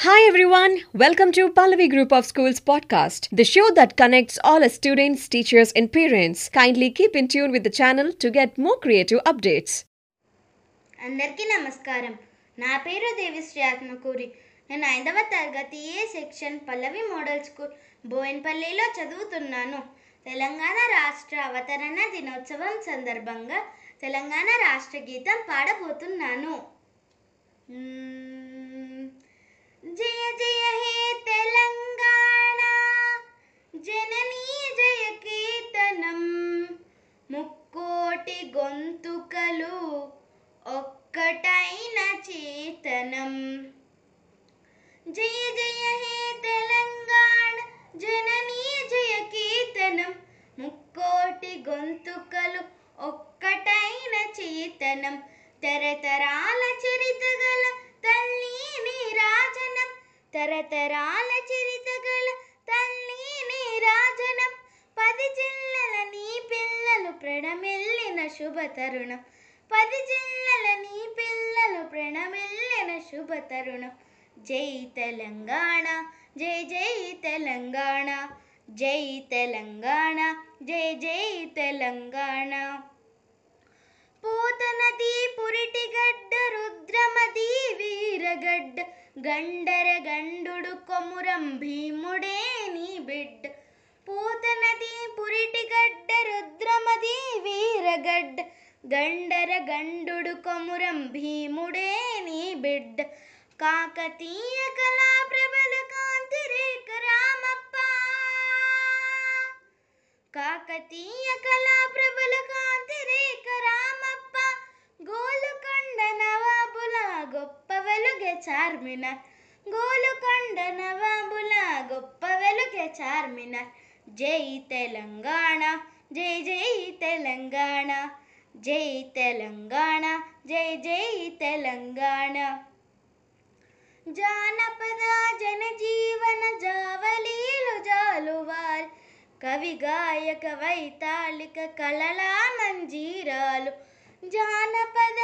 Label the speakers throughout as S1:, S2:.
S1: Hi everyone, welcome to Pallavi Group of Schools podcast, the show that connects all our students, teachers, and parents. Kindly keep in tune with the channel to get more creative updates.
S2: అందరికీ నమస్కారం నా పేరు దేవిశ్రీ ఆత్మకూరి నేను ఐదవ తరగతి A section Pallavi model school బోయిన్పల్లిలో చదువుతున్నాను తెలంగాణ రాష్ట్ర అవతరణ దినోత్సవం సందర్భంగా తెలంగాణ రాష్ట్ర గీతం పాడబోతున్నాను మ్మ్. జయ జయ హే తెలంగాణ జననీ జయ కీర్తనం. ముక్కోటి గొంతుకలు ఒక్కటైన చేతనం. జయ జయ హే తెలంగాణ జననీ జయ కీర్తనం. ముక్కోటి గొంతుకలు ఒక్కటైన చేతనం. తరతరాల చరిత తరతరాల చరిత గల తల్లి నీరాజనం పది జిల్లల నీ పిల్లలు ప్రణమిల్లిన శుభ తరుణం పది జిల్లల నీ పిల్లలు ప్రణమిల్లిన శుభ తరుణం జై తెలంగాణ జై జై తెలంగాణ. జై తెలంగాణ జై జై తెలంగాణ. పూతనది పురిటిగడ్డ రుద్రమది వీరగడ్డ. గండర గండుడు కొమురం భీముడే నీ బిడ్డ. పూతనది పురిటిగడ్డ రుద్రమది వీరగడ్డ. గండర గండుడు కొమురం భీముడే నీ బిడ్డ. కాకతీయ కళా ప్రబల కాంతి రేఖ రామప్ప. కాకతీయ కళా వెలుగే చార్మినార్ గోలుకొండ నవాబుల గొప్ప వెలుగే చార్మినార్ జై తెలంగాణ జై జై తెలంగాణ జై తెలంగాణ జై జై తెలంగాణ జానపద జనజీవన జావలీలు జాలువాల్ కవి గాయక వైతాళిక కళలా మంజీరాలు జానపద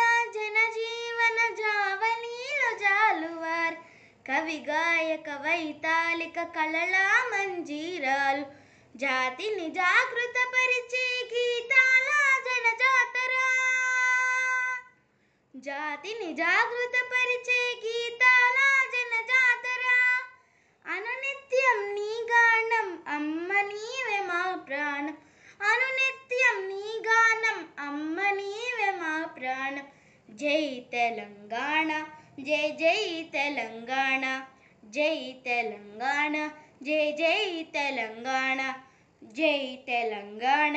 S2: జనజీవన జావలీలు జాలువార్. కవి గాయక వైతాళిక కళలా మంజీరాలు. జాతిని జాగృత పరిచే గీతాల జనజాతరా. జాతిని జాగృత పరిచే గీతాల జనజాతరా. అనునిత్యం నీ గానం అమ్మ నీవే మా ప్రాణం. అనునిత్యం నీ గానం అమ్మ నీవే మా ప్రాణం. జై తెలంగాణ జై జై తెలంగాణ జై తెలంగాణ జై జై తెలంగాణ జై తెలంగాణ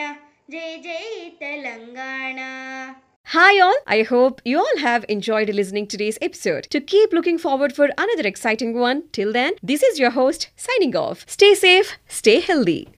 S2: జై జై Telangana
S1: Hi all, I hope you all have enjoyed listening today's episode. To keep looking forward for another exciting one, till then, this is your host signing off. Stay safe, stay healthy.